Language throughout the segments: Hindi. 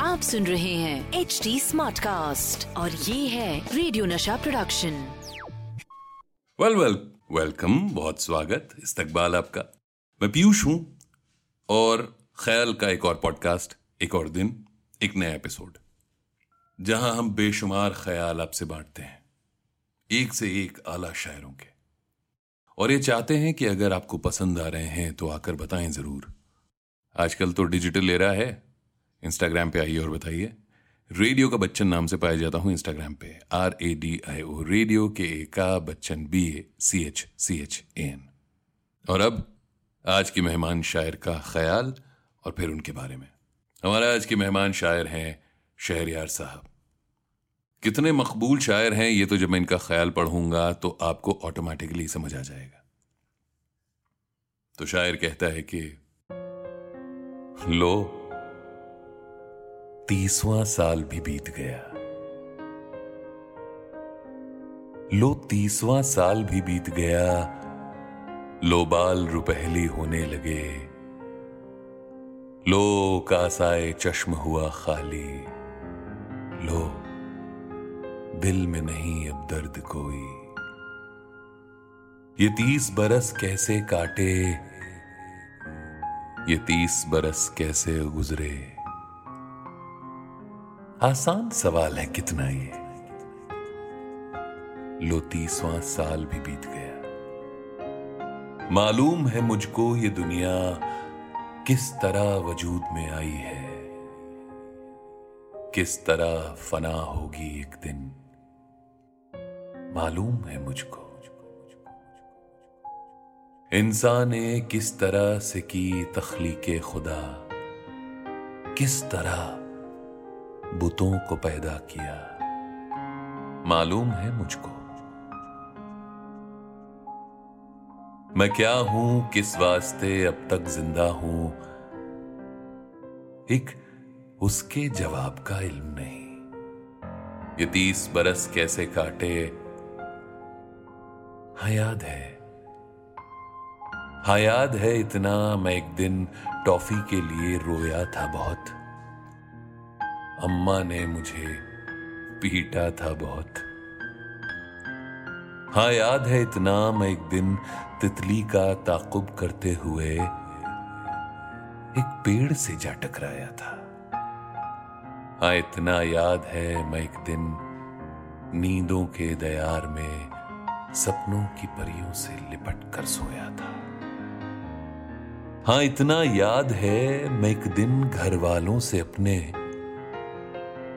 आप सुन रहे हैं एच डी स्मार्ट कास्ट और ये है radio Nasha production well well welcome बहुत स्वागत इस्तकबाल आपका। मैं पीयूष हूँ और ख्याल का एक और पॉडकास्ट एक और दिन एक नया एपिसोड जहाँ हम बेशुमार ख्याल आपसे बांटते हैं एक से एक आला शायरों के। और ये चाहते हैं कि अगर आपको पसंद आ रहे हैं तो आकर बताएँ ज़रूर। आजकल तो डिजिटल एरा है। इंस्टाग्राम पे आइए और बताइए। रेडियो का बच्चन नाम से पाया जाता हूँ इंस्टाग्राम पे। R A D I O radio के ए का Bachchan B A, C H C H, A N. और अब आज की मेहमान शायर का ख्याल और फिर उनके बारे में। हमारा आज के मेहमान शायर हैं शहरयार साहब। कितने मकबूल शायर हैं ये तो जब मैं इनका ख्याल पढ़ूँगा तो आपको ऑटोमेटिकली समझ आ जाएगा। तो शायर कहता है कि लो, तीसवां साल भी बीत गया। लो, तीसवां साल भी बीत गया। लो, बाल रुपहली होने लगे। लो, कासाए चश्म हुआ खाली। लो, दिल में नहीं अब दर्द कोई। ये तीस बरस कैसे काटे? ये तीस बरस कैसे गुजरे? आसान सवाल है कितना ये? लो तीसवां साल भी बीत गया। मालूम है मुझको ये दुनिया किस तरह वजूद में आई है। किस तरह फना होगी एक दिन। मालूम है मुझको। इंसान ने किस तरह से की तखलीक खुदा? किस तरह बुतों को पैदा किया? मालूम है मुझको। मैं क्या हूँ, किस वास्ते अब तक ज़िंदा हूँ? एक उसके जवाब का इल्म नहीं। ये तीस बरस कैसे काटे? हाँ याद है। हाँ याद है इतना मैं एक दिन टॉफी के लिए रोया था बहुत। अम्मा ने मुझे पीटा था बहुत। हाँ याद है इतना मैं एक दिन तितली का ताकुब करते हुए एक पेड़ से जा टकराया था। हाँ इतना याद है मैं एक दिन नींदों के दयार में सपनों की परियों से लिपट कर सोया था। हाँ इतना याद है, मैं एक दिन घर वालों से अपने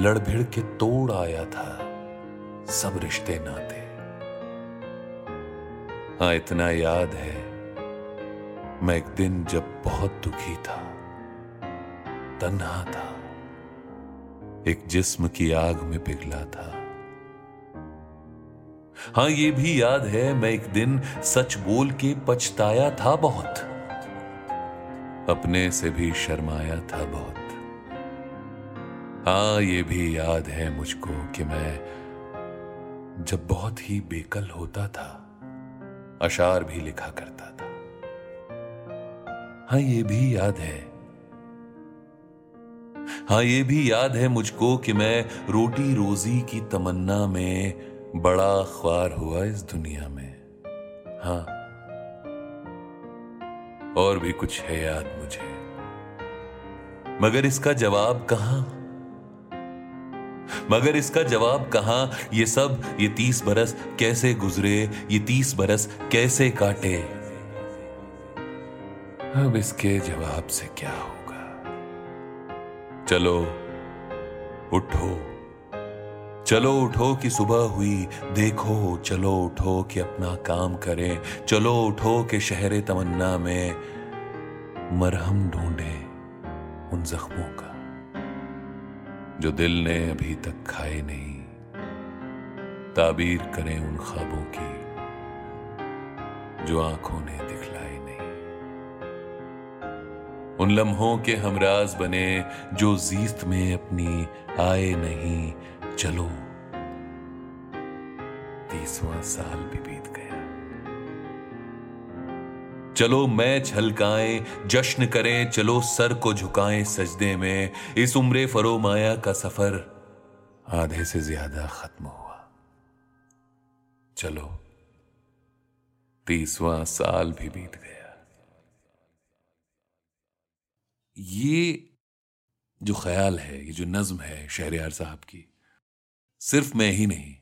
लड़ भिड़ के तोड़ आया था, सब रिश्ते नाते। हाँ इतना याद है, मैं एक दिन जब बहुत दुखी था, तन्हा था, एक जिस्म की आग में पिघला था। हाँ ये भी याद है, मैं एक दिन सच बोल के पछताया था बहुत। अपने से भी शर्माया था बहुत। हाँ ये भी याद है मुझको कि मैं जब बहुत ही बेकल होता था, अशार भी लिखा करता था। हाँ ये भी याद है। हाँ ये भी याद है मुझको कि मैं रोटी रोजी की तमन्ना में बड़ा ख्वार हुआ इस दुनिया में। हाँ और भी कुछ है याद मुझे। मगर इसका जवाब कहाँ? मगर इसका जवाब कहाँ? ये सब, ये तीस बरस कैसे गुजरे? ये तीस बरस कैसे काटे? अब इसके जवाब से क्या होगा? चलो, उठो। चलो उठो कि सुबह हुई, देखो, चलो उठो कि अपना काम करें, चलो उठो कि शहर तमन्ना में मरहम ढूंढे उन जख्मों का, जो दिल ने अभी तक खाए नहीं। ताबीर करें उन ख्वाबों की, जो आँखों ने दिखलाए नहीं। उन लम्हों के हमराज बने, जो जीत में अपनी आए नहीं चलो। तीसवां साल भी बीत गया। चलो मैं छलकाएँ जश्न करें, चलो सर को झुकाएँ सजदे में। इस उम्र फरो माया का सफ़र आधे से ज़्यादा खत्म हुआ। चलो, तीसवां साल भी बीत गया। ये जो ख्याल है, ये जो नज्म है शहरियार साहब की सिर्फ़ मैं ही नहीं।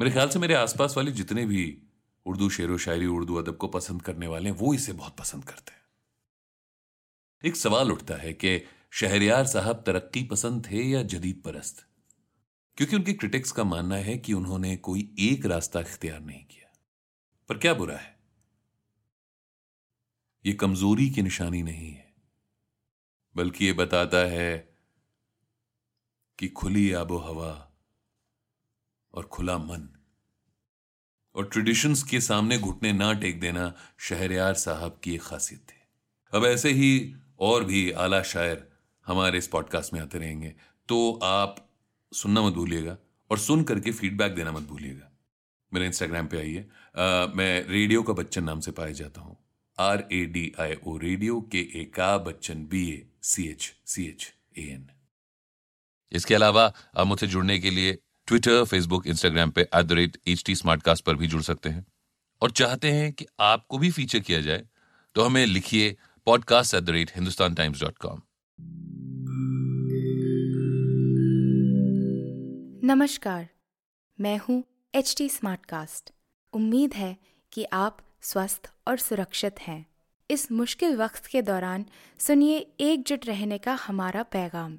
मेरे ख्याल से मेरे आसपास वाले जितने भी उर्दू शेर व शायरी, उर्दू अदब को पसंद करने वाले हैं, वो इसे बहुत पसंद करते हैं। एक सवाल उठता है कि शहरियार साहब तरक्की पसंद थे या जदीद परस्त? क्योंकि उनके क्रिटिक्स का मानना है कि उन्होंने कोई एक रास्ता इख्तियार नहीं किया। पर क्या बुरा है? यह कमज़ोरी की निशानी नहीं है, बल्कि यह बताता है कि खुली आबो हवा और खुला मन। और ट्रेडिशंस के सामने घुटने ना टेक देना शहरयार साहब की एक खासियत थी। अब ऐसे ही और भी आला शायर हमारे इस पॉडकास्ट में आते रहेंगे। तो आप सुनना मत भूलिएगा और सुन करके फीडबैक देना मत भूलिएगा। मेरे इंस्टाग्राम पे आइए। मैं रेडियो का बच्चन नाम से पाया जाता हूँ। R A D I O radio के ए का Bachchan B A C H C H A N इसके अलावा मुझसे जुड़ने के लिए ट्विटर फेसबुक इंस्टाग्राम पे at the rate H T पर भी जुड़ सकते हैं। और चाहते हैं कि आपको भी फीचर किया जाए तो हमें लिखिए podcast at the rate Hindustan Times dot com नमस्कार, मैं हूँ एच टी उम्मीद है कि आप स्वस्थ और सुरक्षित हैं। इस मुश्किल वक्त के दौरान सुनिए एकजुट रहने का हमारा पैगाम।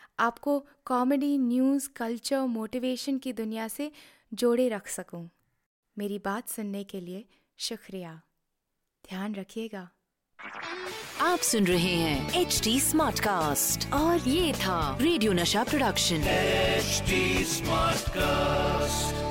आपको कॉमेडी न्यूज़ कल्चर मोटिवेशन की दुनिया से जोड़े रख सकूँ। मेरी बात सुनने के लिए शुक्रिया। ध्यान रखिएगा। आप सुन रहे हैं एच डी स्मार्ट कास्ट और ये था radio Nasha production H smart cast